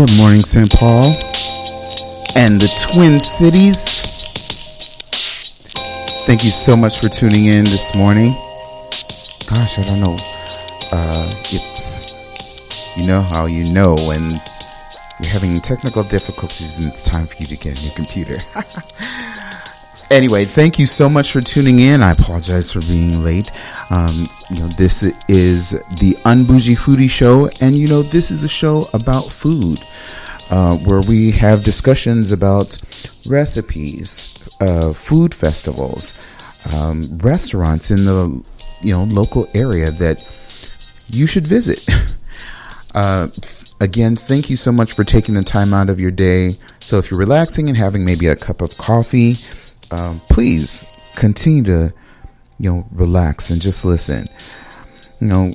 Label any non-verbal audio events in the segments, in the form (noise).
Good morning, St. Paul and the Twin Cities. Thank you so much for tuning in this morning. Gosh, I don't know. Uh, it's, you know how you know when you're having technical difficulties and it's time for you to get a new computer. (laughs) anyway, thank you so much for tuning in. I apologize for being late. Um, you know, this is the Unbougie Foodie Show, and you know, this is a show about food. Uh, where we have discussions about recipes, uh, food festivals, um, restaurants in the you know local area that you should visit. (laughs) uh, again, thank you so much for taking the time out of your day. So if you're relaxing and having maybe a cup of coffee, um, please continue to you know relax and just listen. You know,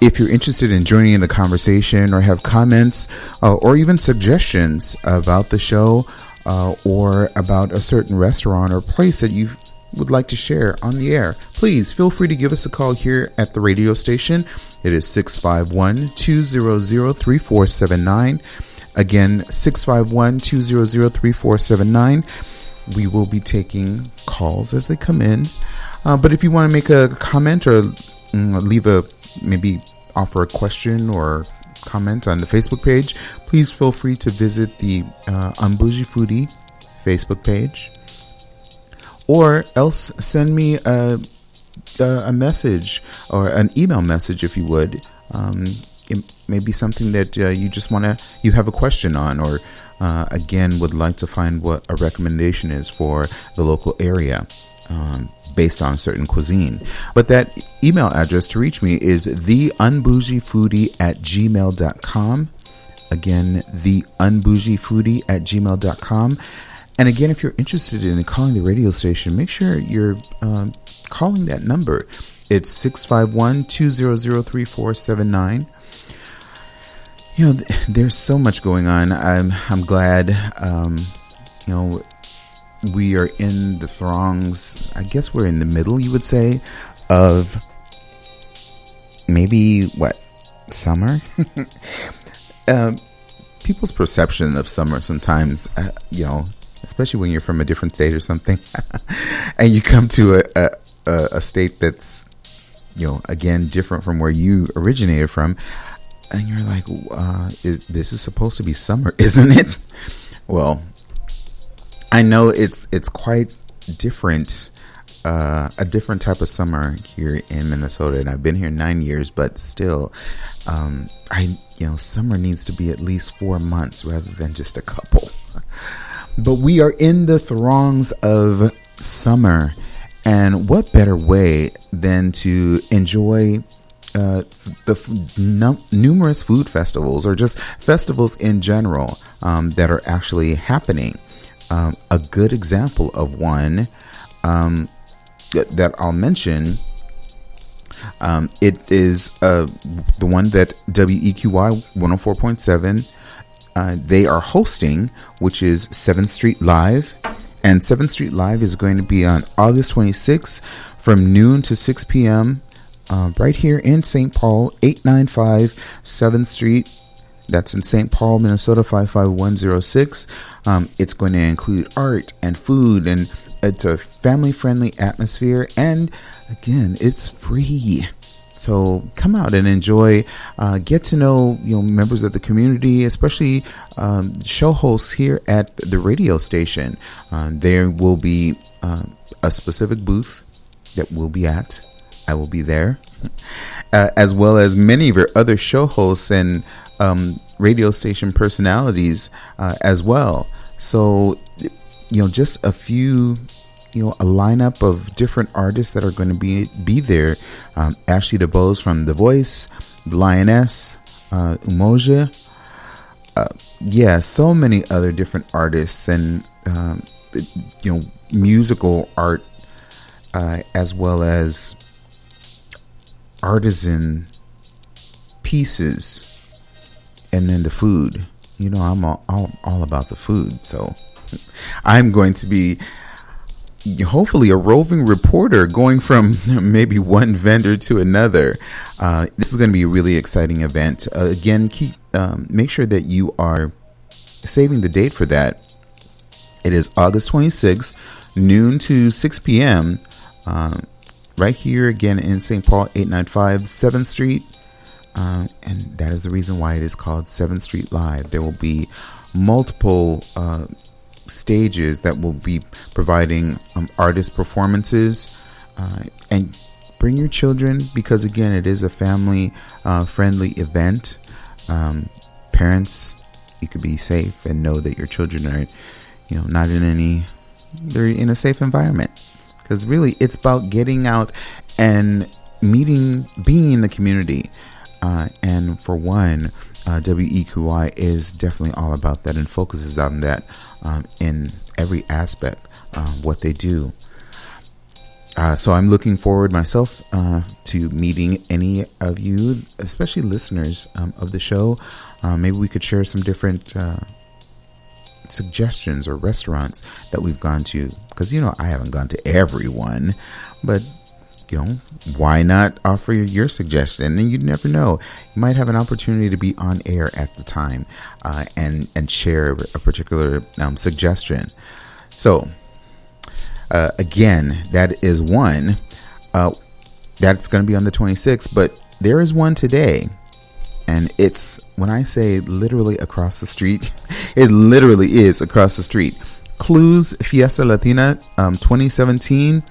if you're interested in joining in the conversation or have comments uh, or even suggestions about the show uh, or about a certain restaurant or place that you would like to share on the air, please feel free to give us a call here at the radio station. It is 651 200 3479. Again, 651 200 3479. We will be taking calls as they come in. Uh, but if you want to make a comment or mm, leave a maybe offer a question or comment on the Facebook page, please feel free to visit the uh, Unbougie Foodie Facebook page. Or else send me a, a, message or an email message if you would. Um, it may be something that uh, you just want to, you have a question on, or uh, again, would like to find what a recommendation is for the local area. Um, based on certain cuisine. But that email address to reach me is the theunbougiefoodie at gmail.com. Again, the theunbougiefoodie at gmail.com. And again, if you're interested in calling the radio station, make sure you're um, calling that number. It's 651 200 3479. You know, there's so much going on. I'm, I'm glad, um, you know, we are in the throngs, I guess we're in the middle, you would say, of maybe what, summer? (laughs) uh, people's perception of summer sometimes, uh, you know, especially when you're from a different state or something, (laughs) and you come to a, a, a state that's, you know, again, different from where you originated from, and you're like, uh, is, this is supposed to be summer, (laughs) isn't it? Well, I know it's it's quite different, uh, a different type of summer here in Minnesota, and I've been here nine years, but still, um, I you know summer needs to be at least four months rather than just a couple. (laughs) but we are in the throngs of summer, and what better way than to enjoy uh, the num- numerous food festivals or just festivals in general um, that are actually happening um, a good example of one um, that I'll mention. Um, it is uh, the one that WEQY 104.7 uh, they are hosting, which is 7th Street Live. And 7th Street Live is going to be on August 26th from noon to 6 p.m. Uh, right here in St. Paul, 895 7th Street. That's in St. Paul, Minnesota 55106. Um, it's going to include art and food, and it's a family friendly atmosphere. And again, it's free. So come out and enjoy. Uh, get to know you know members of the community, especially um, show hosts here at the radio station. Uh, there will be uh, a specific booth that we'll be at. I will be there, uh, as well as many of your other show hosts and um, radio station personalities uh, as well. So, you know, just a few, you know, a lineup of different artists that are going to be be there. Um, Ashley DeBose from The Voice, Lioness, uh, Umoja. Uh, yeah, so many other different artists and um, you know musical art uh, as well as artisan pieces and then the food. You know, I'm all, all, all about the food. So I'm going to be hopefully a roving reporter going from (laughs) maybe one vendor to another. Uh, this is going to be a really exciting event. Uh, again, keep um, make sure that you are saving the date for that. It is August 26th, noon to 6 p.m. Uh, right here again in St. Paul, 895 7th Street. Uh, and that is the reason why it is called 7th Street Live. There will be multiple uh, stages that will be providing um, artist performances. Uh, and bring your children because, again, it is a family uh, friendly event. Um, parents, you could be safe and know that your children are, you know, not in any, they're in a safe environment. Because really, it's about getting out and meeting, being in the community. Uh, and for one, uh, WEQY is definitely all about that and focuses on that um, in every aspect of what they do. Uh, so I'm looking forward myself uh, to meeting any of you, especially listeners um, of the show. Uh, maybe we could share some different uh, suggestions or restaurants that we've gone to, because you know I haven't gone to everyone, but you know, why not offer your suggestion? And you never know, you might have an opportunity to be on air at the time uh, and and share a particular um, suggestion. So, uh, again, that is one uh, that's going to be on the 26th, but there is one today. And it's when I say literally across the street, (laughs) it literally is across the street. Clues Fiesta Latina um, 2017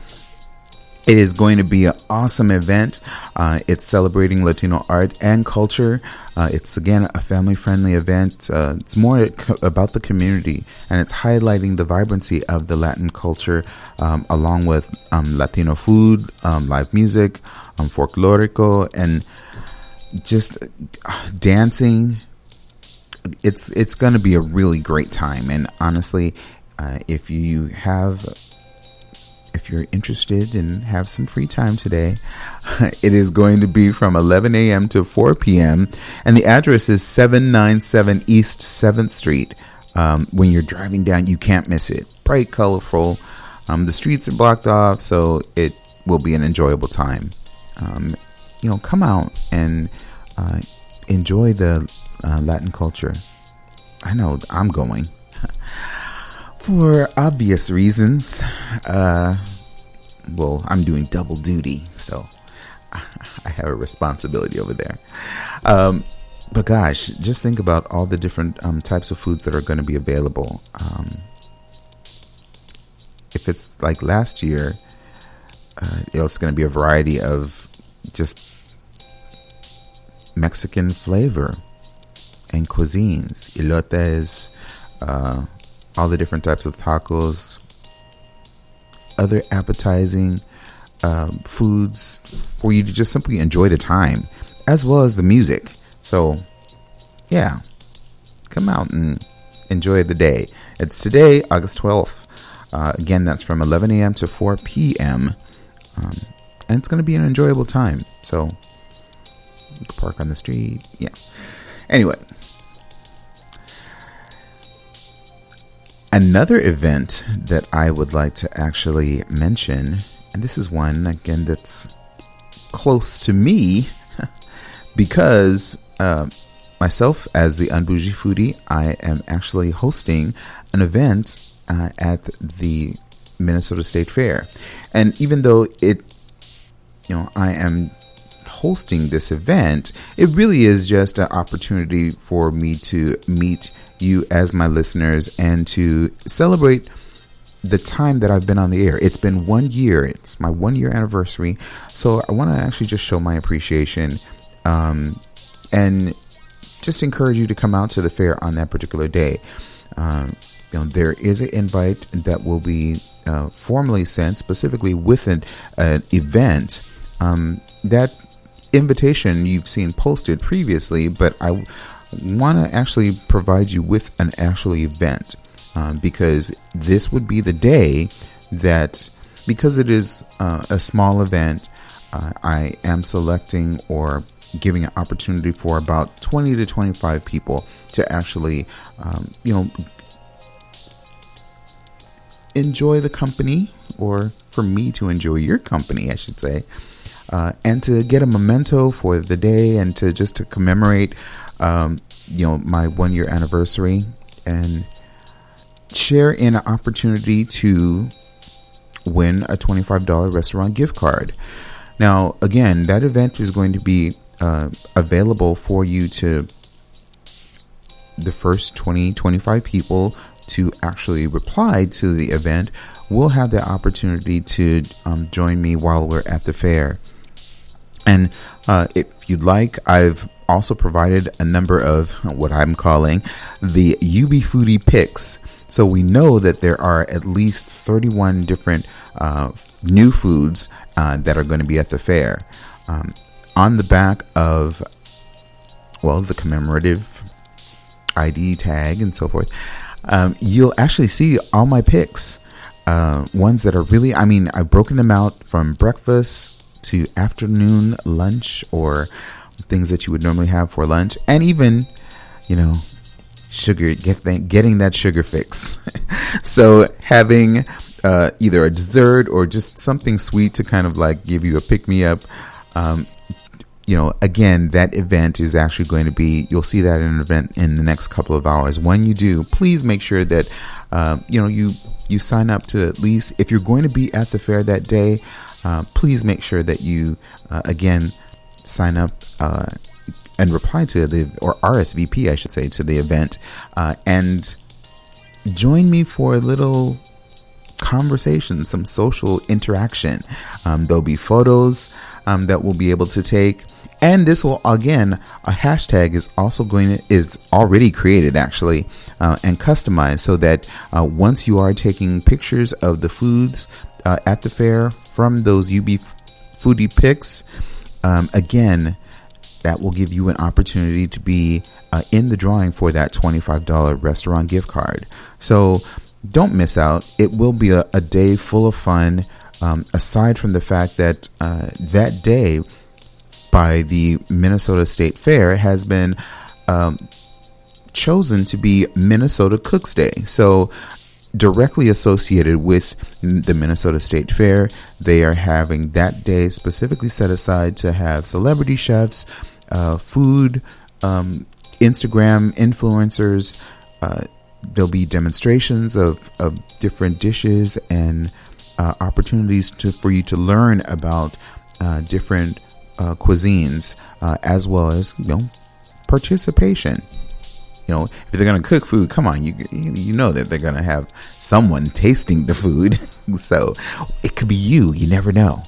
it is going to be an awesome event. Uh, it's celebrating Latino art and culture. Uh, it's again a family friendly event. Uh, it's more about the community and it's highlighting the vibrancy of the Latin culture um, along with um, Latino food, um, live music, um, folklorico, and just uh, dancing. It's it's going to be a really great time. And honestly, uh, if you have if you're interested and have some free time today, (laughs) it is going to be from 11 a.m. to 4 p.m. And the address is 797 East 7th Street. Um, when you're driving down, you can't miss it. Bright, colorful. Um, the streets are blocked off, so it will be an enjoyable time. Um, you know, come out and uh, enjoy the uh, Latin culture. I know I'm going. (laughs) for obvious reasons. Uh, well, I'm doing double duty, so (laughs) I have a responsibility over there. Um, but gosh, just think about all the different um, types of foods that are going to be available. Um, if it's like last year, uh, it's going to be a variety of just Mexican flavor and cuisines, elotes, uh, all the different types of tacos, other appetizing um, foods for you to just simply enjoy the time, as well as the music. So, yeah, come out and enjoy the day. It's today, August 12th. Uh, again, that's from 11 a.m. to 4 p.m. Um, and it's going to be an enjoyable time. So, you can park on the street. Yeah. Anyway, Another event that I would like to actually mention, and this is one again that's close to me (laughs) because uh, myself, as the Unbougie Foodie, I am actually hosting an event uh, at the Minnesota State Fair. And even though it, you know, I am hosting this event, it really is just an opportunity for me to meet you as my listeners and to celebrate the time that I've been on the air. It's been one year. It's my one year anniversary. So I want to actually just show my appreciation um, and just encourage you to come out to the fair on that particular day. Um, you know, there is an invite that will be uh, formally sent specifically with an, an event. Um, that invitation you've seen posted previously, but I want to actually provide you with an actual event um, because this would be the day that, because it is uh, a small event, uh, I am selecting or giving an opportunity for about 20 to 25 people to actually, um, you know, enjoy the company or for me to enjoy your company, I should say. Uh, and to get a memento for the day and to just to commemorate um, you know my one year anniversary and share in an opportunity to win a $25 restaurant gift card. Now, again, that event is going to be uh, available for you to the first 20, 25 people to actually reply to the event will have the opportunity to um, join me while we're at the fair. And uh, if you'd like, I've also provided a number of what I'm calling the UB Foodie picks. So we know that there are at least 31 different uh, new foods uh, that are going to be at the fair. Um, on the back of, well, the commemorative ID tag and so forth, um, you'll actually see all my picks. Uh, ones that are really, I mean, I've broken them out from breakfast to afternoon lunch or things that you would normally have for lunch, and even, you know, sugar, get th- getting that sugar fix. (laughs) so having uh, either a dessert or just something sweet to kind of like give you a pick me up. Um, you know, again, that event is actually going to be, you'll see that in an event in the next couple of hours. When you do, please make sure that, uh, you know, you, you sign up to at least, if you're going to be at the fair that day, uh, please make sure that you, uh, again, sign up uh, and reply to the, or RSVP, I should say, to the event. Uh, and join me for a little conversation, some social interaction. Um, there'll be photos um, that we'll be able to take and this will again a hashtag is also going to is already created actually uh, and customized so that uh, once you are taking pictures of the foods uh, at the fair from those UB foodie picks. um, again that will give you an opportunity to be uh, in the drawing for that $25 restaurant gift card so don't miss out it will be a, a day full of fun um, aside from the fact that uh, that day by the Minnesota State Fair has been um, chosen to be Minnesota Cooks Day. So, directly associated with the Minnesota State Fair, they are having that day specifically set aside to have celebrity chefs, uh, food, um, Instagram influencers. Uh, there'll be demonstrations of, of different dishes and uh, opportunities to, for you to learn about uh, different uh, cuisines uh, as well as you know participation. You know, if they're gonna cook food, come on, you you know that they're gonna have someone tasting the food, (laughs) so it could be you. You never know.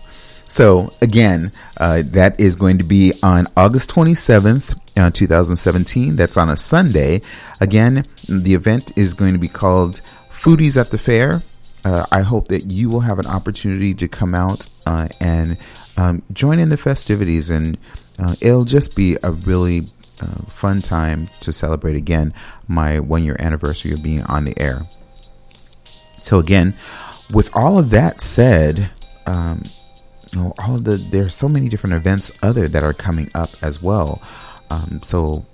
So again, uh, that is going to be on August 27th, uh, 2017. That's on a Sunday. Again, the event is going to be called Foodies at the Fair. Uh, I hope that you will have an opportunity to come out uh, and um, join in the festivities, and uh, it'll just be a really uh, fun time to celebrate again my one year anniversary of being on the air. So again, with all of that said, um, you know, all of the there's so many different events other that are coming up as well. Um, so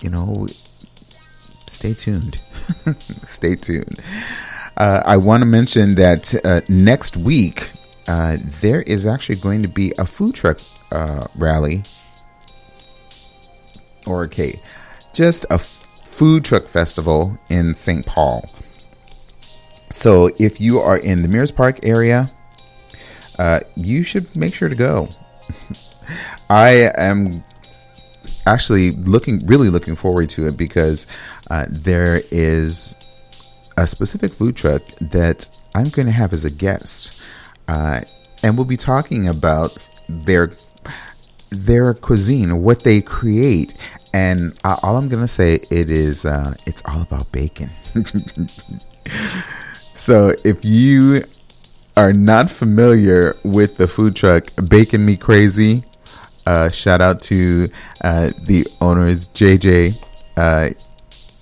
you know, stay tuned. (laughs) stay tuned. Uh, I want to mention that uh, next week uh, there is actually going to be a food truck uh, rally, or okay, just a food truck festival in St. Paul. So if you are in the Mears Park area, uh, you should make sure to go. (laughs) I am actually looking, really looking forward to it because uh, there is a specific food truck that I'm going to have as a guest. Uh, and we'll be talking about their their cuisine, what they create, and uh, all I'm gonna say it is uh, it's all about bacon. (laughs) so if you are not familiar with the food truck Bacon Me Crazy, uh, shout out to uh, the owners JJ, uh,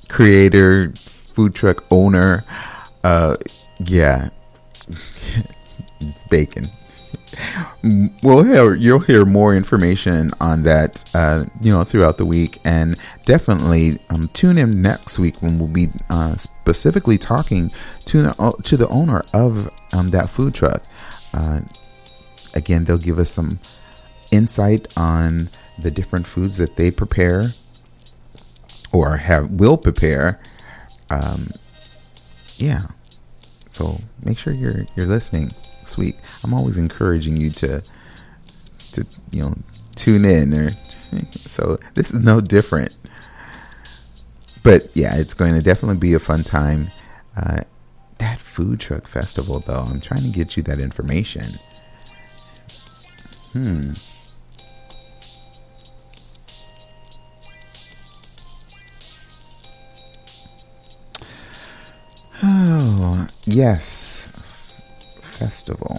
creator, food truck owner. Uh, yeah, (laughs) it's bacon. Well, hear, you'll hear more information on that, uh, you know, throughout the week, and definitely um, tune in next week when we'll be uh, specifically talking to the uh, to the owner of um, that food truck. Uh, again, they'll give us some insight on the different foods that they prepare or have will prepare. Um, yeah. So make sure you're you're listening. Sweet. I'm always encouraging you to to you know tune in or (laughs) so this is no different. But yeah, it's going to definitely be a fun time. Uh, that food truck festival, though, I'm trying to get you that information. Hmm. Oh, yes. Festival.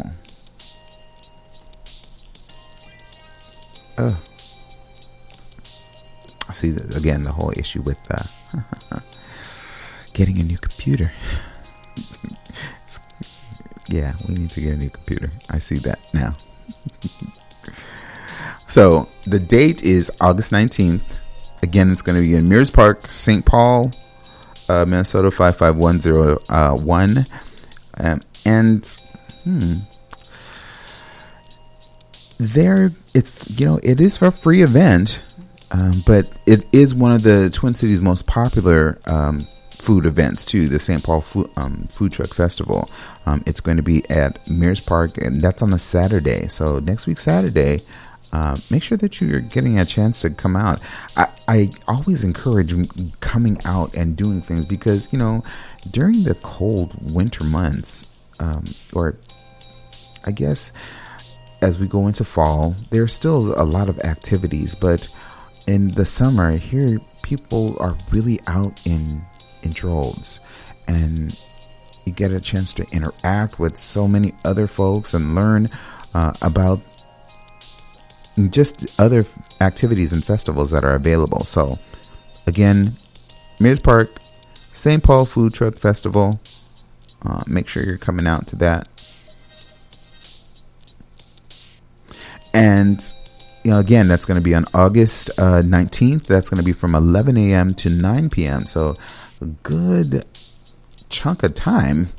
Oh. I see again the whole issue with uh, (laughs) getting a new computer. (laughs) yeah, we need to get a new computer. I see that now. (laughs) so the date is August 19th. Again, it's going to be in Mears Park, St. Paul, uh, Minnesota 55101. Um, and hmm, there, it's, you know, it is a free event, um, but it is one of the Twin Cities' most popular um, food events too. The St. Paul Food, um, Food Truck Festival. Um, it's going to be at Mears Park, and that's on a Saturday. So next week Saturday, uh, make sure that you're getting a chance to come out. I, I always encourage coming out and doing things because you know during the cold winter months, um, or I guess as we go into fall, there's still a lot of activities, but in the summer here people are really out in in droves and you get a chance to interact with so many other folks and learn uh, about just other activities and festivals that are available. So, again, Mears Park, St. Paul Food Truck Festival. Uh, make sure you're coming out to that. And, you know, again, that's going to be on August uh, 19th. That's going to be from 11 a.m. to 9 p.m. So, a good chunk of time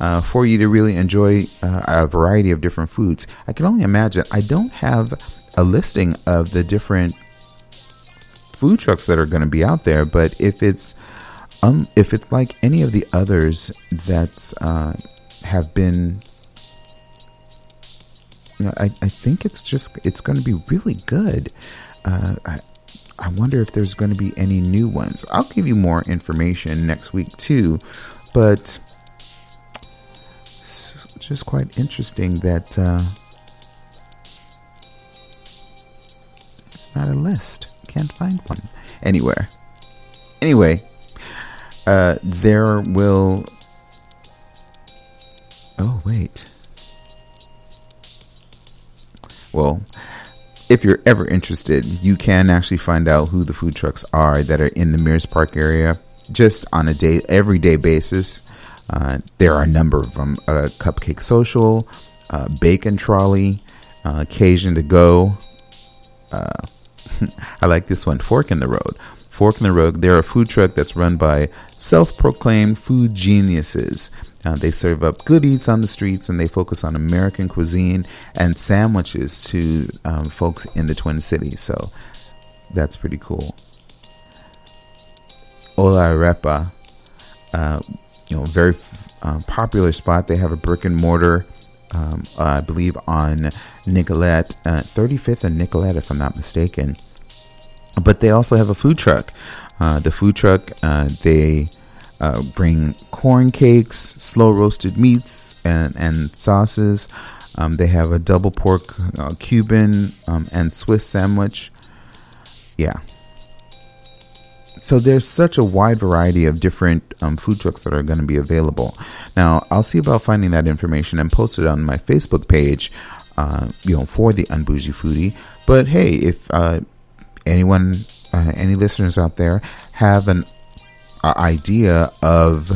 uh, for you to really enjoy uh, a variety of different foods. I can only imagine. I don't have a listing of the different food trucks that are going to be out there, but if it's um, if it's like any of the others that uh, have been, I, I think it's just it's going to be really good. Uh, I, I wonder if there's going to be any new ones. I'll give you more information next week too, but it's just quite interesting that uh, not a list. Can't find one anywhere. Anyway, uh, there will. Oh wait. Well, if you're ever interested, you can actually find out who the food trucks are that are in the Mears Park area just on a day, everyday basis. Uh, there are a number of them: uh, Cupcake Social, uh, Bacon Trolley, uh, Cajun to Go. Uh, (laughs) I like this one, Fork in the Road. Fork in the Road. They're a food truck that's run by self-proclaimed food geniuses. Uh, they serve up good eats on the streets and they focus on American cuisine and sandwiches to um, folks in the Twin Cities. So that's pretty cool. Ola Arepa, uh, you know, very uh, popular spot. They have a brick and mortar, um, uh, I believe, on Nicollet, 35th uh, and Nicollet, if I'm not mistaken. But they also have a food truck. Uh, the food truck, uh, they bring corn cakes, slow roasted meats, and, and sauces. Um, they have a double pork Cuban um, and Swiss sandwich. Yeah, so there's such a wide variety of different um, food trucks that are going to be available. Now I'll see about finding that information and post it on my Facebook page, uh, you know, for the Unbougie Foodie. But hey, if uh, anyone, uh, any listeners out there have an uh, idea of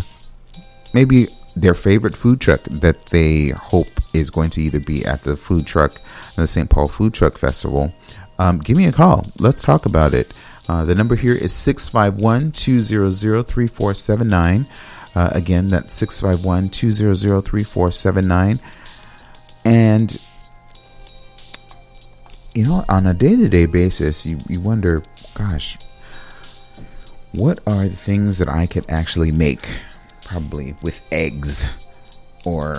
maybe their favorite food truck that they hope is going to either be at the food truck, the St. Paul Food Truck Festival, um, give me a call. Let's talk about it. Uh, the number here is 651 200 3479. Uh, again, that's 651 200 3479. And, you know, on a day to day basis, you, you wonder, gosh, what are the things that I could actually make? Probably with eggs or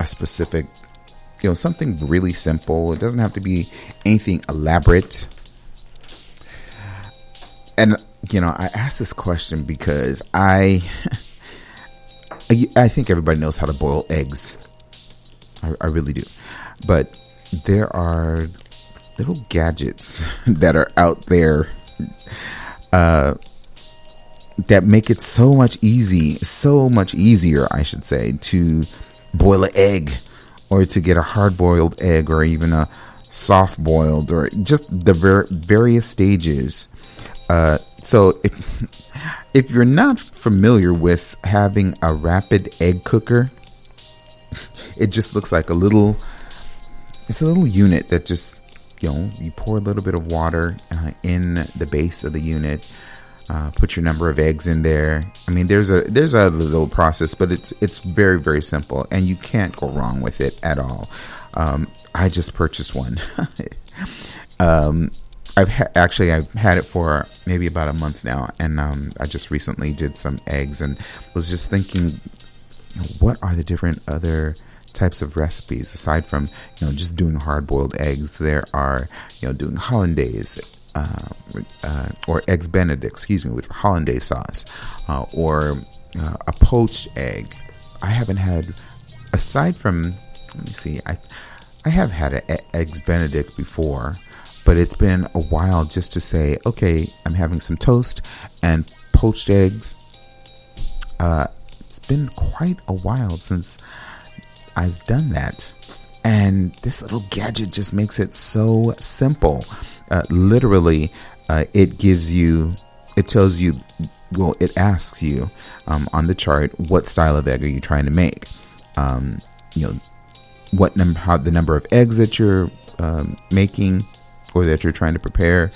a specific, you know, something really simple. It doesn't have to be anything elaborate. And, you know, I asked this question because (laughs) I. I think everybody knows how to boil eggs. I, I really do. But there are little gadgets (laughs) that are out there uh, that make it so much easy, so much easier, I should say, to boil an egg or to get a hard boiled egg or even a soft boiled or just the ver- various stages. Uh, so if, (laughs) if you're not familiar with having a rapid egg cooker, (laughs) it just looks like a little it's a little unit that just you know you pour a little bit of water uh, in the base of the unit uh, put your number of eggs in there. I mean there's a there's a little process but it's it's very very simple and you can't go wrong with it at all. Um, i just purchased one. (laughs) Um, I've ha- actually I've had it for maybe about a month now, and um, I just recently did some eggs and was just thinking, what are the different other types of recipes aside from you know just doing hard boiled eggs there are you know doing hollandaise uh, uh, or eggs benedict excuse me with hollandaise sauce uh, or uh, a poached egg. I haven't had aside from let me see i i have had an eggs benedict before but it's been a while just to say okay i'm having some toast and poached eggs. Uh, it's been quite a while since I've done that. And this little gadget just makes it so simple. Uh, literally, uh, it gives you, it tells you, well, it asks you um, on the chart what style of egg are you trying to make. Um, you know, what number, how the number of eggs that you're um, making or that you're trying to prepare,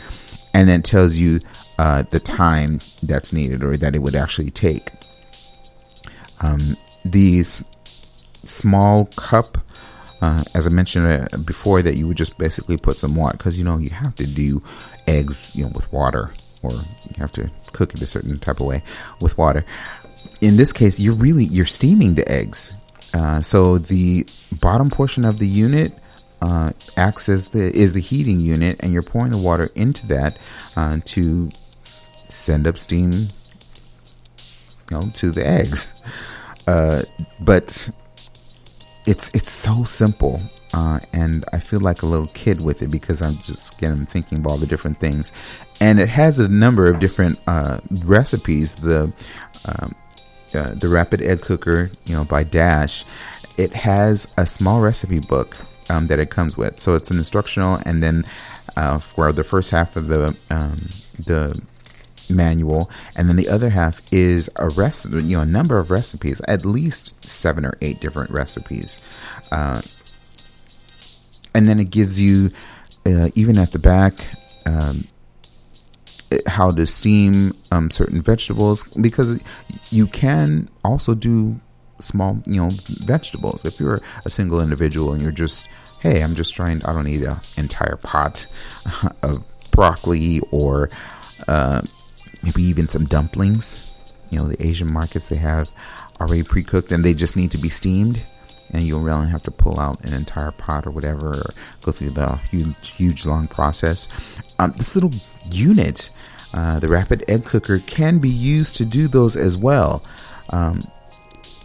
and then tells you uh, the time that's needed or that it would actually take. Um, these small cup. Uh, as I mentioned uh, before, that you would just basically put some water because you know you have to do eggs, you know, with water, or you have to cook it a certain type of way with water. In this case, you're really you're steaming the eggs. Uh, so the bottom portion of the unit uh, acts as the is the heating unit, and you're pouring the water into that uh, to send up steam, you know, to the eggs. Uh, but it's it's so simple. Uh, and I feel like a little kid with it because I'm just getting thinking of all the different things, and it has a number of different uh, recipes. The um, uh, the rapid egg cooker, you know, by Dash, it has a small recipe book um, that it comes with. So it's an instructional, and then uh, for the first half of the um, the manual, and then the other half is a rest, you know, a number of recipes, at least seven or eight different recipes, uh, and then it gives you, uh, even at the back, um, how to steam um, certain vegetables because you can also do small, you know, vegetables. If you're a single individual and you're just, hey, I'm just trying, I don't need an entire pot (laughs) of broccoli or uh, maybe even some dumplings. You know, the Asian markets they have already pre cooked and they just need to be steamed. And you'll really have to pull out an entire pot or whatever, or go through the huge, huge long process. Um, this little unit, uh, the rapid egg cooker, can be used to do those as well. Um,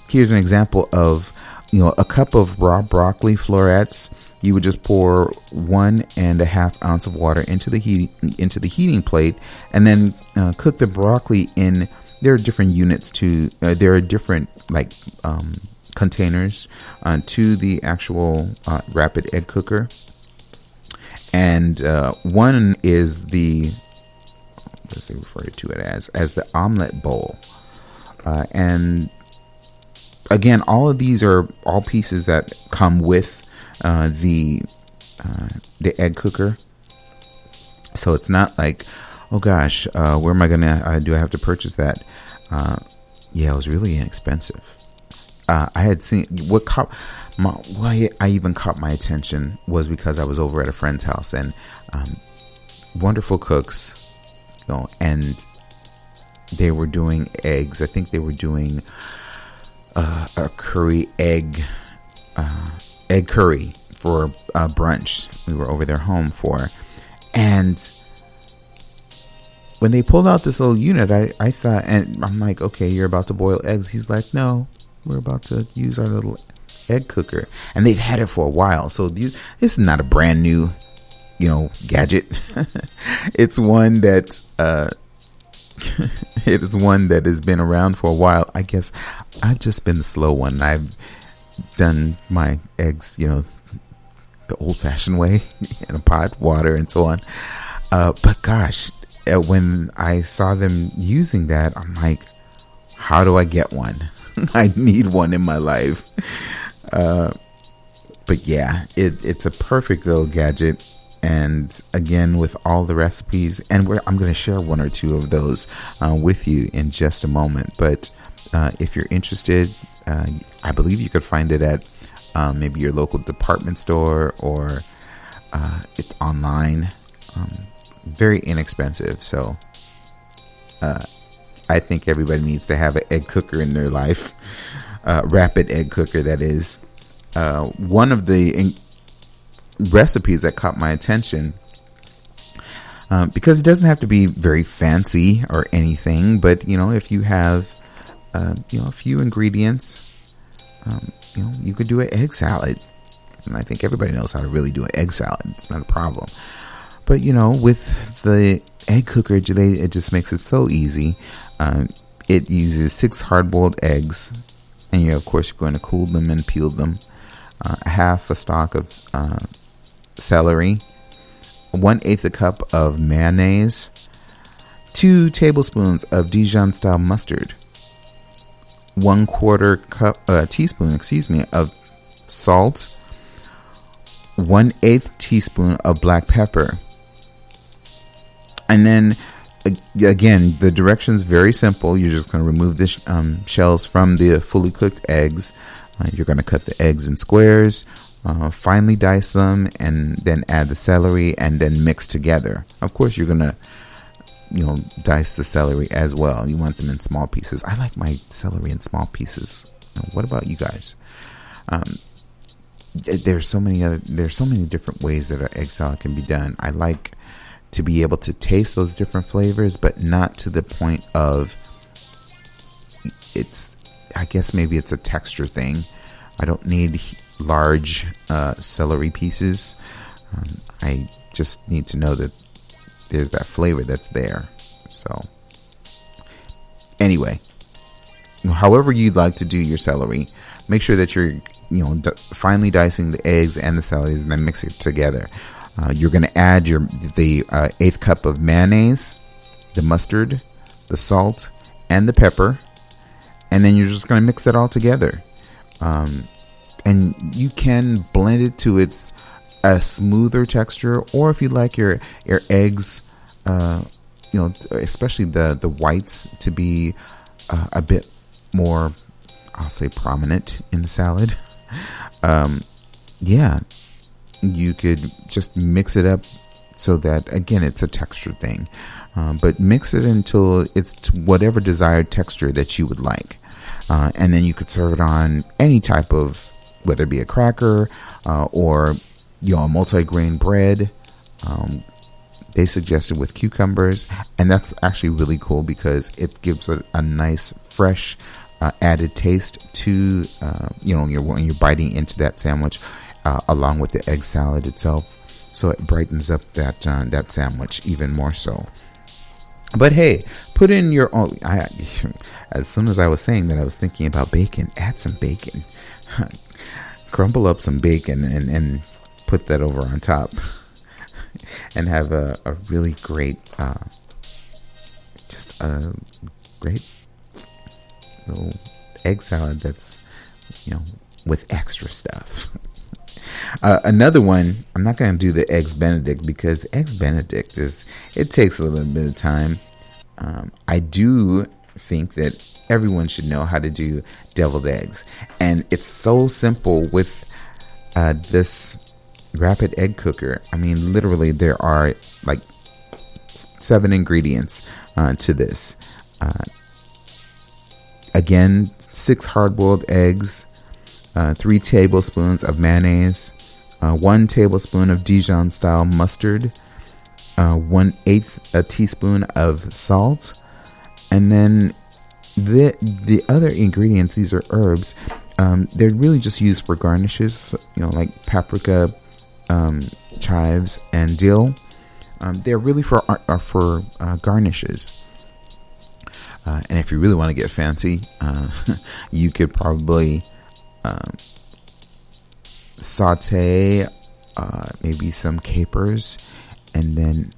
here's an example of you know a cup of raw broccoli florets you would just pour one and a half ounce of water into the heat into the heating plate, and then uh, cook the broccoli in. There are different units to. Uh, there are different like um, containers uh, to the actual uh, rapid egg cooker, and uh, one is the as they refer to it as as the omelet bowl, uh, and again, all of these are all pieces that come with uh, the uh, the egg cooker. So it's not like, oh gosh, uh, where am I gonna? Uh, do I have to purchase that? Uh, yeah, it was really inexpensive. Uh, I had seen what caught my why I even caught my attention was because I was over at a friend's house and um, wonderful cooks, you know, and they were doing eggs. I think they were doing uh, a curry egg uh, egg curry for brunch. We were over their home for, and when they pulled out this little unit, I, I thought, and I'm like, okay, you're about to boil eggs. He's like, no, we're about to use our little egg cooker, and they've had it for a while. So this is not a brand new, you know, gadget. (laughs) it's one that uh, (laughs) it is one that has been around for a while. I guess I've just been the slow one. I've done my eggs, you know, the old-fashioned way (laughs) in a pot, water, and so on. Uh, but gosh, uh, when I saw them using that, I'm like, how do I get one? (laughs) I need one in my life. Uh, but yeah, it, it's a perfect little gadget. And again, with all the recipes, and I'm going to share one or two of those uh, with you in just a moment. But uh, if you're interested, uh, I believe you could find it at um, maybe your local department store or uh, it's online. Um, very inexpensive. So uh, I think everybody needs to have an egg cooker in their life. Uh, rapid egg cooker, that is. Uh, one of the in- recipes that caught my attention um, because it doesn't have to be very fancy or anything, but you know, if you have uh, you know a few ingredients, um, you know, you could do an egg salad, and I think everybody knows how to really do an egg salad. It's not a problem. But you know, with the egg cooker, it just makes it so easy. Um, it uses six hard-boiled eggs, and you of course you're going to cool them and peel them. Uh, half a stalk of uh, celery, one eighth a cup of mayonnaise, two tablespoons of Dijon style mustard, one quarter cup uh, teaspoon, excuse me, of salt, one eighth teaspoon of black pepper and then again, the directions very simple. You're just going to remove the um, shells from the fully cooked eggs. Uh, you're going to cut the eggs in squares, uh, finely dice them, and then add the celery and then mix together. Of course, you're to you know dice the celery as well. You want them in small pieces. I like my celery in small pieces. What about you guys? Um, there's so many other there's so many different ways that an egg salad can be done. I like to be able to taste those different flavors, but not to the point of it's, I guess maybe it's a texture thing. I don't need large uh, celery pieces. Um, I just need to know that there's that flavor that's there. So, anyway, however you'd like to do your celery, make sure that you're, you know, finely dicing the eggs and the celery and then mix it together. Uh, you're going to add your the uh, eighth cup of mayonnaise, the mustard, the salt, and the pepper, and then you're just going to mix it all together. Um, and you can blend it to its a smoother texture, or if you like your your eggs, uh, you know, especially the the whites to be uh, a bit more, I'll say, prominent in the salad. (laughs) Um, yeah, you could just mix it up so that again it's a texture thing uh, but mix it until it's whatever desired texture that you would like uh, and then you could serve it on any type of whether it be a cracker uh, or you know a multi-grain bread um, they suggested with cucumbers and that's actually really cool because it gives a, a nice fresh uh, added taste to uh, you know when you're, when you're biting into that sandwich uh, along with the egg salad itself. So it brightens up that uh, that sandwich even more so. But hey, put in your own. I, (laughs) as soon as I was saying that, I was thinking about bacon. Add some bacon. (laughs) Crumble up some bacon and, and put that over on top. (laughs) and have a, a really great, uh, just a great little egg salad that's, you know, with extra stuff. (laughs) Uh, another one, I'm not going to do the eggs Benedict because eggs Benedict is it takes a little bit of time. Um, I do think that everyone should know how to do deviled eggs, and it's so simple with uh, this rapid egg cooker. I mean, literally, there are like seven ingredients uh, to this. Uh, again, six hard boiled eggs, uh, three tablespoons of mayonnaise, uh, one tablespoon of Dijon style mustard, uh, one eighth a teaspoon of salt, and then the the other ingredients. These are herbs. Um, they're really just used for garnishes, you know, like paprika, um, chives, and dill. Um, they're really for uh, for uh, garnishes. Uh, and if you really want to get fancy, uh, (laughs) you could probably um, saute uh, maybe some capers and then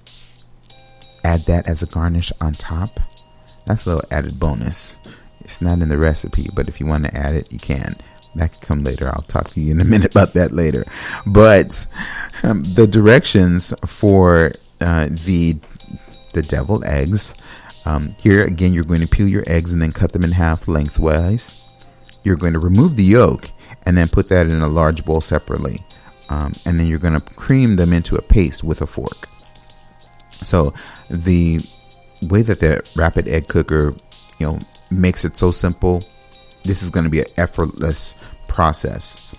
add that as a garnish on top. That's a little added bonus. It's not in the recipe, but if you want to add it, you can. That could come later. I'll talk to you in a (laughs) minute about that later. But um, the directions for uh, the the deviled eggs. Um, here again, you're going to peel your eggs and then cut them in half lengthwise. You're going to remove the yolk and then put that in a large bowl separately. Um, and then you're going to cream them into a paste with a fork. So the way that the rapid egg cooker, you know, makes it so simple, this is going to be an effortless process.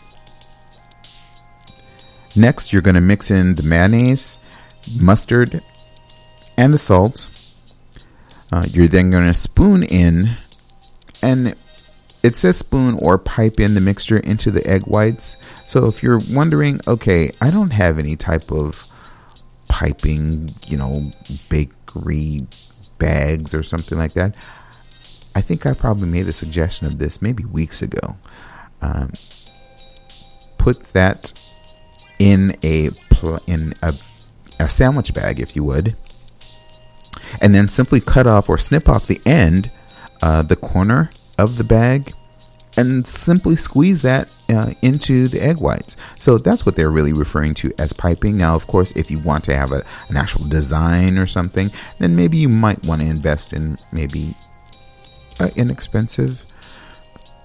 Next, you're going to mix in the mayonnaise, mustard, and the salt. Uh, you're then going to spoon in, and it says spoon or pipe in the mixture into the egg whites. So if you're wondering, okay, I don't have any type of piping, you know, bakery bags or something like that. I think I probably made a suggestion of this maybe weeks ago. Um, put that in a pl- in a, a sandwich bag, if you would, and then simply cut off or snip off the end, uh, the corner of the bag, and simply squeeze that uh, into the egg whites. So that's what they're really referring to as piping. Now, of course, if you want to have a, an actual design or something, then maybe you might want to invest in maybe an inexpensive,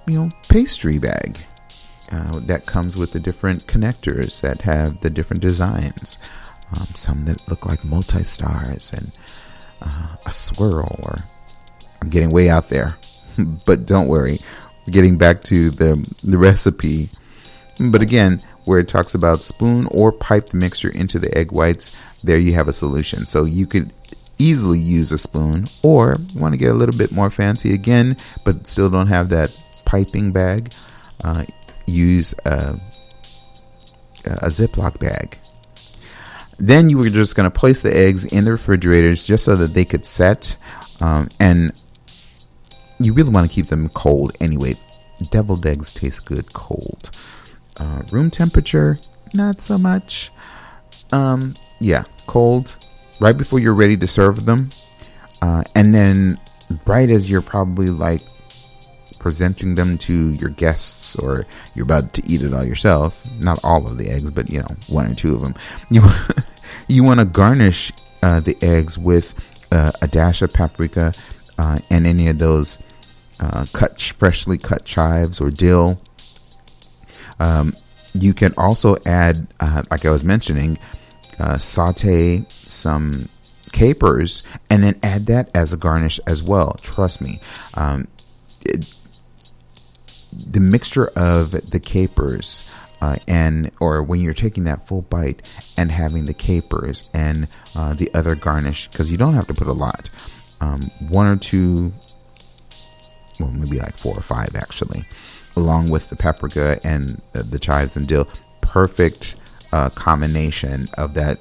you know, pastry bag uh, that comes with the different connectors that have the different designs. Um, some that look like multi stars and uh, a swirl. Or I'm getting way out there, (laughs) but don't worry. Getting back to the the recipe. But again, where it talks about spoon or pipe the mixture into the egg whites, there you have a solution. So you could easily use a spoon, or want to get a little bit more fancy again, but still don't have that piping bag, uh, use a, a Ziploc bag. Then you were just going to place the eggs in the refrigerators just so that they could set. Um, and you really want to keep them cold anyway. Deviled eggs taste good cold. Uh, room temperature, not so much. Um, yeah, cold right before you're ready to serve them. Uh, and then right as you're probably like presenting them to your guests or you're about to eat it all yourself not all of the eggs but you know one or two of them (laughs) you you want to garnish uh, the eggs with uh, a dash of paprika uh, and any of those uh, cut freshly cut chives or dill um, you can also add uh, like i was mentioning uh, saute some capers and then add that as a garnish as well. Trust me. Um, it, the mixture of the capers uh, and or when you're taking that full bite and having the capers and uh, the other garnish because you don't have to put a lot um, one or two well maybe like four or five actually along with the paprika and the chives and dill perfect uh, combination of that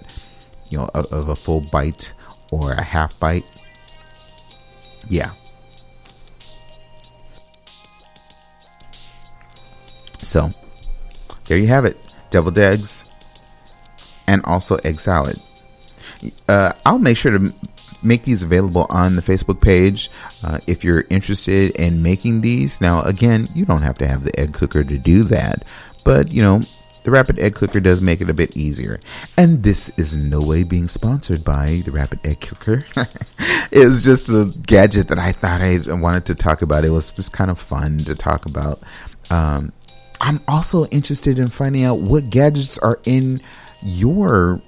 you know, of, of a full bite or a half bite. Yeah. So, there you have it. Deviled eggs and also egg salad. Uh, I'll make sure to make these available on the Facebook page uh, if you're interested in making these. Now, again, you don't have to have the egg cooker to do that, but you know, the Rapid Egg Cooker does make it a bit easier. And this is no way being sponsored by the Rapid Egg Cooker. (laughs) it was just a gadget that I thought I wanted to talk about. It was just kind of fun to talk about. Um, I'm also interested in finding out what gadgets are in your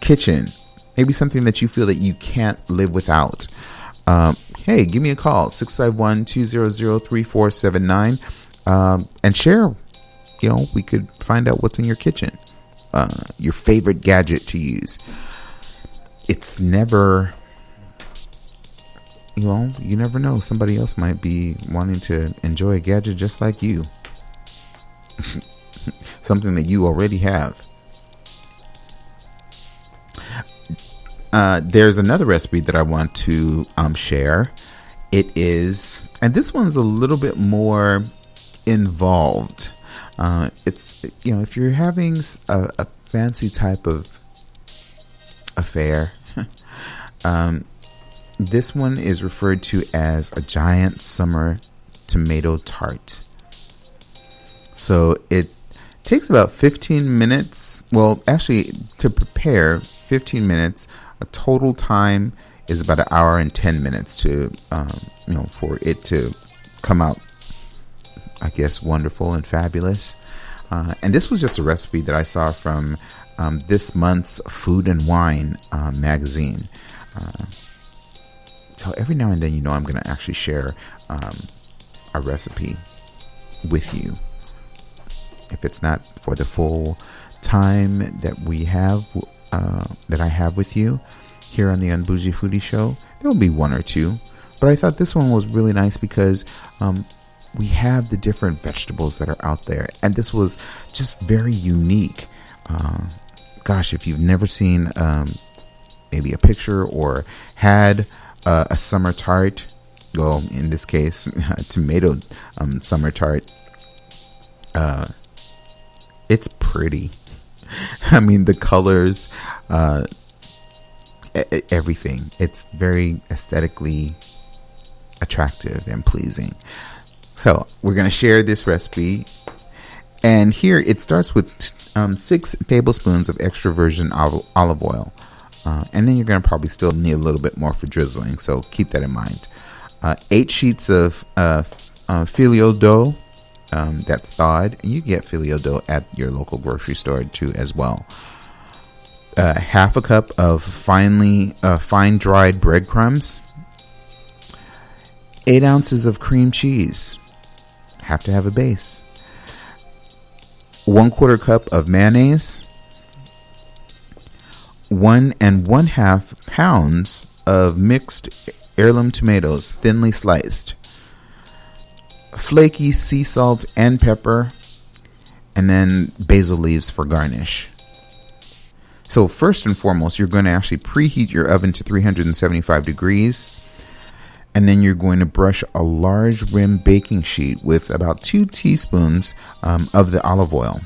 kitchen. Maybe something that you feel that you can't live without. Um, hey, give me a call 651 200 3479 um, and share. You know, we could find out what's in your kitchen, uh, your favorite gadget to use. It's never you know, you never know. Somebody else might be wanting to enjoy a gadget just like you. (laughs) Something that you already have. Uh, there's another recipe that I want to um, share. It is, and this one's a little bit more involved. Uh, it's, you know, if you're having a, a fancy type of affair, (laughs) um, this one is referred to as a giant summer tomato tart. So it takes about 15 minutes. Well, actually, to prepare, 15 minutes. A total time is about an hour and 10 minutes to, um, you know, for it to come out, I guess, wonderful and fabulous. Uh, and this was just a recipe that I saw from um, this month's Food and Wine uh, magazine. Uh, so every now and then, you know, I'm going to actually share um, a recipe with you. If it's not for the full time that we have, uh, that I have with you here on the Unbougie Foodie Show, there will be one or two. But I thought this one was really nice because um, we have the different vegetables that are out there, and this was just very unique. Uh, gosh, if you've never seen um, maybe a picture or had uh, a summer tart. Well, in this case, (laughs) tomato um, summer tart. Uh, it's pretty. (laughs) I mean, the colors, uh, everything. It's very aesthetically attractive and pleasing. So, we're going to share this recipe. And here it starts with um, six tablespoons of extra virgin olive oil. Uh, and then you're going to probably still need a little bit more for drizzling, so keep that in mind. Uh, eight sheets of uh, uh filo dough um, that's thawed. You get filo dough at your local grocery store too, as well. Uh, half a cup of finely uh, fine dried breadcrumbs. Eight ounces of cream cheese. Have to have a base. One quarter cup of mayonnaise one and one half pounds of mixed heirloom tomatoes, thinly sliced, flaky sea salt and pepper, and then basil leaves for garnish. So, first and foremost, you're going to actually preheat your oven to 375 degrees. And then you're going to brush a large rim baking sheet with about two teaspoons um, of the olive oil.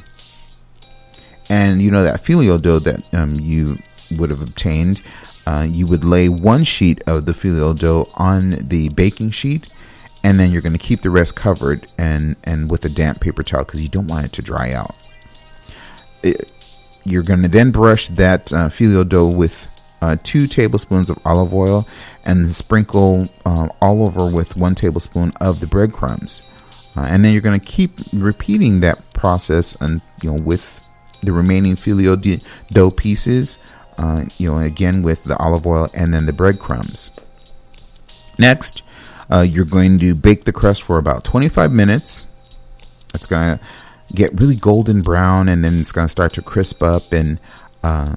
And you know that filo dough that um, you would have obtained, uh, you would lay one sheet of the filo dough on the baking sheet, and then you're going to keep the rest covered and and with a damp paper towel because you don't want it to dry out. It, you're going to then brush that uh, filo dough with uh, two tablespoons of olive oil and sprinkle uh, all over with one tablespoon of the breadcrumbs. Uh, and then you're going to keep repeating that process and you know with the remaining filo dough pieces uh, you know, again with the olive oil and then the breadcrumbs. Next, uh, you're going to bake the crust for about 25 minutes. It's going to get really golden brown and then it's going to start to crisp up and uh,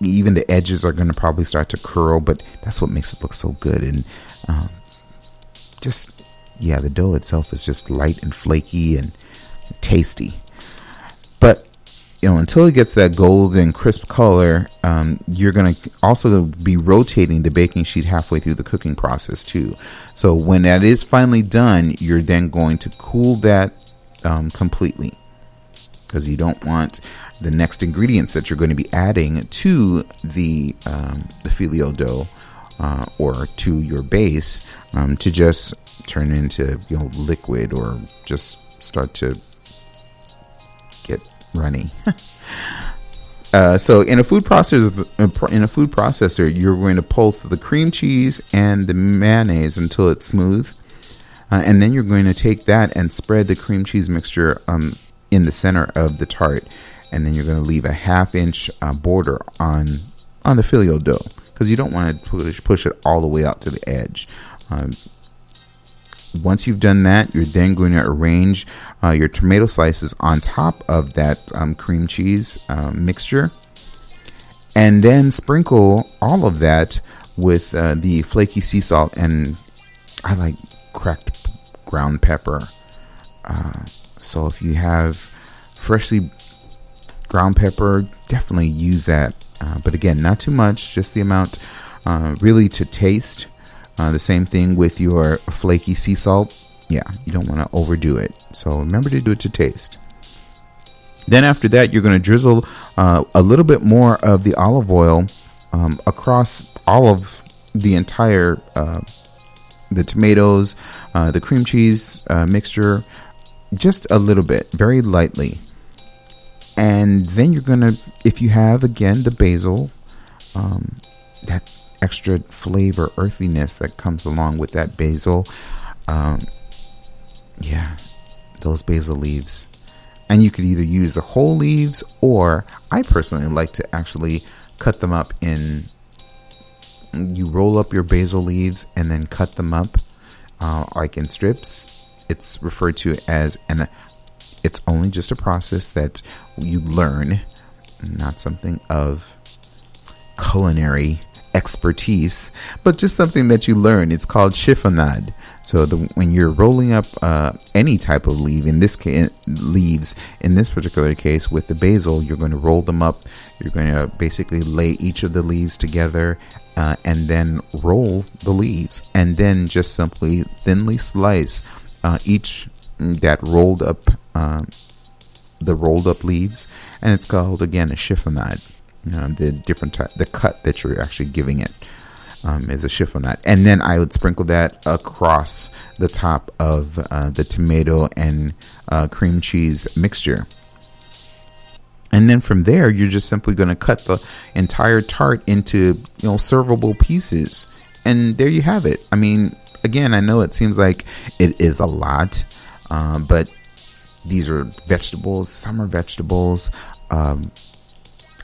even the edges are going to probably start to curl, but that's what makes it look so good. And um, just, yeah, the dough itself is just light and flaky and tasty. But you know, until it gets that golden crisp color, um, you're going to also be rotating the baking sheet halfway through the cooking process too. So when that is finally done, you're then going to cool that um, completely because you don't want the next ingredients that you're going to be adding to the um, the filo dough uh, or to your base um, to just turn into you know liquid or just start to get runny. (laughs) uh, so in a food processor, in a food processor, you're going to pulse the cream cheese and the mayonnaise until it's smooth, uh, and then you're going to take that and spread the cream cheese mixture um, in the center of the tart, and then you're going to leave a half inch uh, border on on the filo dough because you don't want to push push it all the way out to the edge. Um, once you've done that, you're then going to arrange uh, your tomato slices on top of that um, cream cheese uh, mixture. And then sprinkle all of that with uh, the flaky sea salt. And I like cracked ground pepper. Uh, so if you have freshly ground pepper, definitely use that. Uh, but again, not too much, just the amount uh, really to taste. Uh, the same thing with your flaky sea salt. Yeah, you don't want to overdo it. So remember to do it to taste. Then after that, you're going to drizzle uh, a little bit more of the olive oil um, across all of the entire uh, the tomatoes, uh, the cream cheese uh, mixture, just a little bit, very lightly. And then you're gonna, if you have again the basil, um, that extra flavor, earthiness that comes along with that basil. Um, yeah, those basil leaves. And you could either use the whole leaves, or I personally like to actually cut them up in. You roll up your basil leaves and then cut them up uh, like in strips. It's referred to as an. It's only just a process that you learn, not something of culinary expertise, but just something that you learn. It's called chiffonade. So the, when you're rolling up uh, any type of leaf, in this case, leaves, in this particular case with the basil, you're going to roll them up. You're going to basically lay each of the leaves together uh, and then roll the leaves, and then just simply thinly slice uh, each that rolled up uh, the rolled up leaves, and it's called again a chiffonade um, the different type, the cut that you're actually giving it um, is a chiffonade, and then I would sprinkle that across the top of uh, the tomato and uh, cream cheese mixture. And then from there, you're just simply going to cut the entire tart into you know servable pieces, and there you have it. I mean, again, I know it seems like it is a lot, um, but these are vegetables, summer vegetables. Um,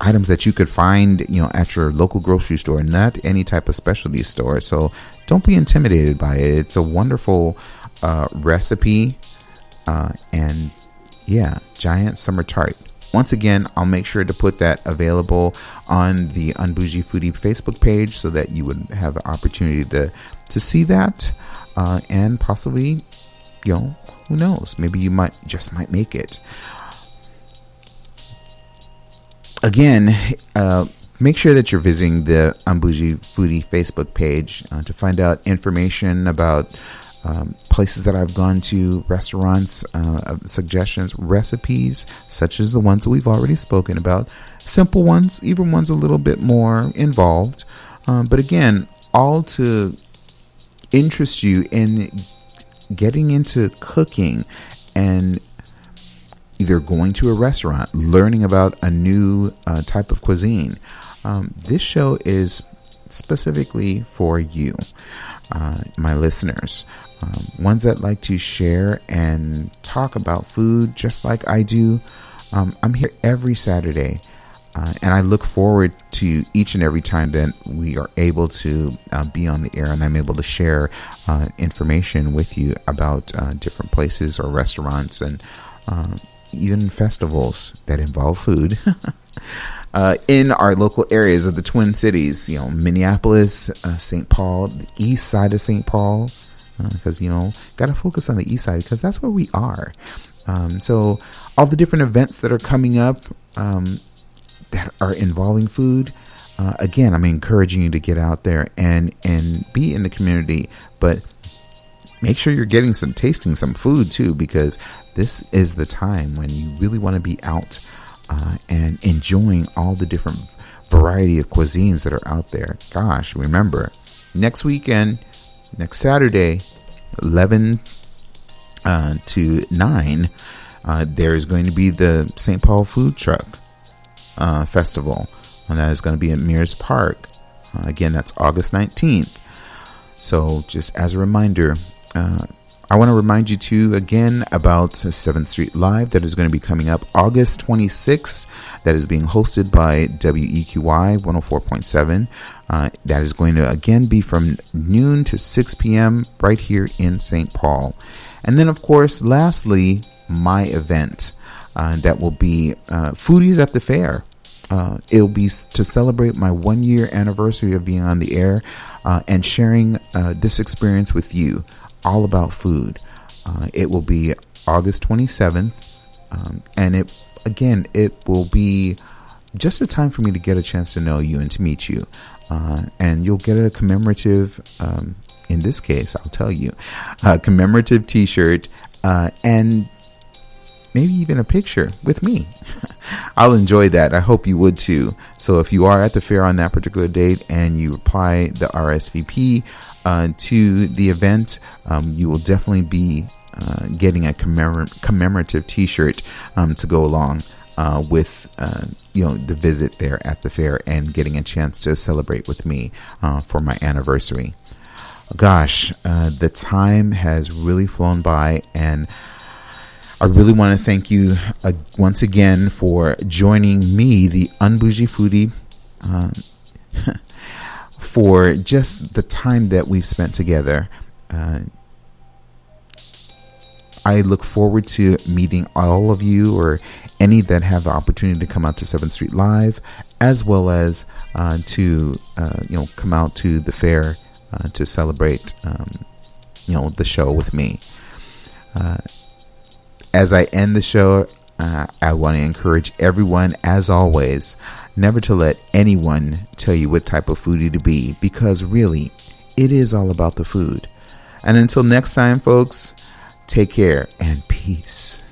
items that you could find, you know, at your local grocery store, not any type of specialty store. So don't be intimidated by it. It's a wonderful uh, recipe, uh, and yeah, giant summer tart. Once again, I'll make sure to put that available on the Unbougie Foodie Facebook page so that you would have the opportunity to to see that uh, and possibly, you know, who knows, maybe you might just might make it again, uh, make sure that you're visiting the Unbougie Foodie Facebook page uh, to find out information about um, places that I've gone to, restaurants, uh, suggestions, recipes, such as the ones that we've already spoken about, simple ones, even ones a little bit more involved. Um, but again, all to interest you in getting into cooking and either going to a restaurant, learning about a new uh, type of cuisine. Um, this show is specifically for you, uh, my listeners, um, ones that like to share and talk about food just like I do. Um, I'm here every Saturday. Uh, and I look forward to each and every time that we are able to uh, be on the air and I'm able to share uh, information with you about uh, different places or restaurants and uh, even festivals that involve food (laughs) uh, in our local areas of the Twin Cities. You know, Minneapolis, uh, St. Paul, the east side of St. Paul, because uh, you know, got to focus on the east side because that's where we are. Um, so, all the different events that are coming up um, that are involving food. Uh, again, I'm encouraging you to get out there and and be in the community, but make sure you're getting some tasting some food too because this is the time when you really want to be out uh, and enjoying all the different variety of cuisines that are out there. Gosh, remember, next weekend, next Saturday, 11 uh, to 9, uh, there is going to be the St. Paul Food Truck uh, Festival, and that is going to be at Mears Park. Uh, again, that's August 19th. So, just as a reminder, uh, I want to remind you too again about 7th Street Live that is going to be coming up August 26th. That is being hosted by WEQY 104.7. Uh, that is going to again be from noon to 6 p.m. right here in St. Paul. And then, of course, lastly, my event uh, that will be uh, Foodies at the Fair. Uh, it'll be to celebrate my one year anniversary of being on the air uh, and sharing uh, this experience with you all about food. Uh, it will be August 27th, um, and it again, it will be just a time for me to get a chance to know you and to meet you. Uh, and you'll get a commemorative, um, in this case, I'll tell you, a commemorative t shirt uh, and maybe even a picture with me. (laughs) I'll enjoy that. I hope you would too. So if you are at the fair on that particular date and you apply the RSVP uh, to the event, um, you will definitely be uh, getting a commemor- commemorative T-shirt um, to go along uh, with uh, you know the visit there at the fair and getting a chance to celebrate with me uh, for my anniversary. Gosh, uh, the time has really flown by and. I really want to thank you uh, once again for joining me, the Unbougie Foodie, uh, (laughs) for just the time that we've spent together. Uh, I look forward to meeting all of you or any that have the opportunity to come out to 7th Street Live, as well as uh, to uh, you know come out to the fair uh, to celebrate um, you know the show with me as I end the show, uh, I want to encourage everyone, as always, never to let anyone tell you what type of foodie to be because really, it is all about the food. And until next time, folks, take care and peace.